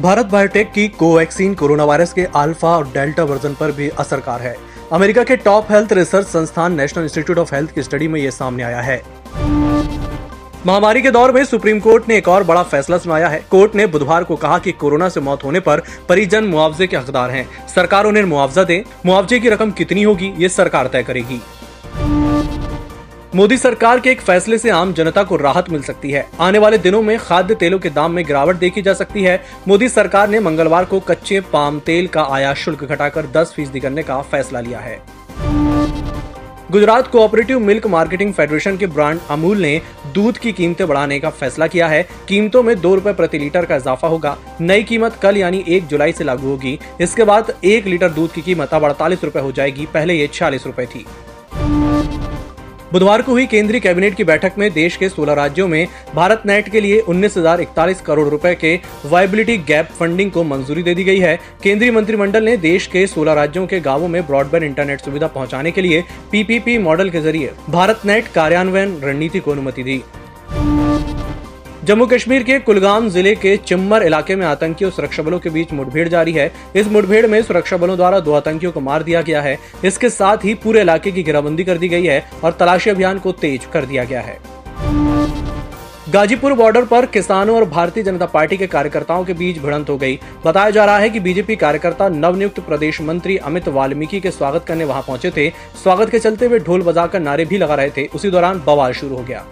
Bharat Biotech की Covaxin corona virus के alpha और डेल्टा वर्जन पर भी असरकार है। अमेरिका के टॉप हेल्थ रिसर्च संस्थान नेशनल इंस्टीट्यूट ऑफ़ हेल्थ की स्टडी में ये सामने आया है। महामारी के दौर में सुप्रीम कोर्ट ने एक और बड़ा फैसला सुनाया है। कोर्ट ने बुधवार को कहा कि कोरोना से मौत होने पर परिजन मुआवजे के हकदार हैं। सरकार उन्हें मुआवजा दे। मुआवजे की रकम कितनी होगी, ये सरकार तय करेगी। मोदी सरकार के एक फैसले से आम जनता को राहत मिल सकती है। आने वाले दिनों में खाद्य तेलों के दाम में गिरावट देखी जा सकती है। मोदी सरकार ने मंगलवार को कच्चे पाम तेल का आयात शुल्क घटाकर 10 फ़ीसदी करने का फैसला लिया है। Gujarat cooperative milk marketing federation के ब्रांड अमूल ने दूध की कीमतें बढ़ाने का फैसला किया है। कीमतों में दो रुपए प्रति लीटर का इजाफा होगा। नई कीमत कल यानी एक जुलाई से लागू होगी। इसके बाद एक लीटर दूध की कीमत अब अड़तालीस रूपए हो जाएगी। पहले ये छियालीस रूपए थी। बुधवार को हुई केंद्रीय कैबिनेट की बैठक में देश के 16 राज्यों में भारत नेट के लिए उन्नीस करोड़ रुपए के वायबिलिटी गैप फंडिंग को मंजूरी दे दी गई है। केंद्रीय मंत्रिमंडल ने देश के 16 राज्यों के गाँवों में ब्रॉडबैंड इंटरनेट सुविधा पहुँचाने के लिए पीपीपी मॉडल के ज़रिए भारत नेट कार्यान्वयन रणनीति को अनुमति दी। जम्मू कश्मीर के कुलगाम ज़िले के चिम्मर इलाके में आतंकी और सुरक्षा बलों के बीच मुठभेड़ जारी है। इस मुठभेड़ में सुरक्षा बलों द्वारा दो आतंकियों को मार दिया गया है। इसके साथ ही पूरे इलाके की घेराबंदी कर दी गई है और तलाशी अभियान को तेज कर दिया गया है। गाजीपुर बॉर्डर पर किसानों और भारतीय जनता पार्टी के कार्यकर्ताओं के बीच भिड़ंत हो गई। बताया जा रहा है कि बीजेपी कार्यकर्ता नवनियुक्त प्रदेश मंत्री अमित वाल्मीकि के स्वागत करने वहाँ पहुँचे थे। स्वागत के चलते वे ढोल बजाकर नारे भी लगा रहे थे। उसी दौरान बवाल शुरू हो गया।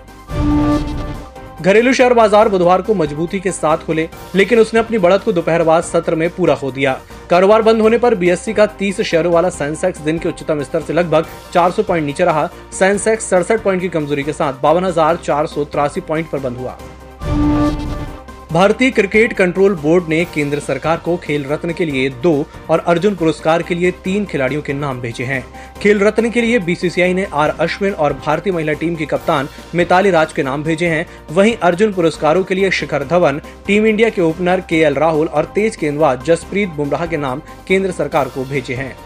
घरेलू शेयर बाज़ार बुधवार को मजबूती के साथ खुले, लेकिन उसने अपनी बढ़त को दोपहर बाद सत्र में पूरा खो दिया। कारोबार बंद होने पर बीएससी का 30 शेयरों वाला सेंसेक्स दिन के उच्चतम स्तर से लगभग 400 पॉइंट नीचे रहा। सेंसेक्स सड़सठ पॉइंट की कमज़ोरी के साथ बावन पॉइंट पर बंद हुआ। भारतीय क्रिकेट कंट्रोल बोर्ड ने केंद्र सरकार को खेल रत्न के लिए दो और अर्जुन पुरस्कार के लिए तीन खिलाड़ियों के नाम भेजे हैं। खेल रत्न के लिए बीसीसीआई ने आर अश्विन और भारतीय महिला टीम की कप्तान मिताली राज के नाम भेजे हैं। वहीं अर्जुन पुरस्कारों के लिए शिखर धवन, टीम इंडिया के ओपनर के राहुल और तेज गेंदबाज जसप्रीत बुमराह के नाम केंद्र सरकार को भेजे हैं।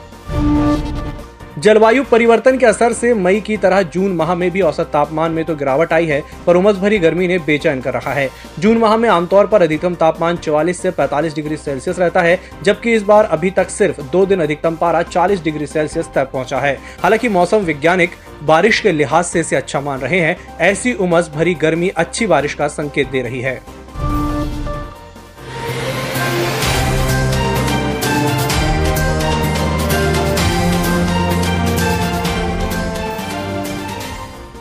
जलवायु परिवर्तन के असर से मई की तरह जून माह में भी औसत तापमान में तो गिरावट आई है, पर उमस भरी गर्मी ने बेचैन कर रहा है। जून माह में आमतौर पर अधिकतम तापमान 44 से 45 डिग्री सेल्सियस रहता है, जबकि इस बार अभी तक सिर्फ़ दो दिन अधिकतम पारा 40 डिग्री सेल्सियस तक पहुँचा है। हालाँकि मौसम वैज्ञानिक बारिश के लिहाज से इसे अच्छा मान रहे हैं, ऐसी उमस भरी गर्मी अच्छी बारिश का संकेत दे रही है।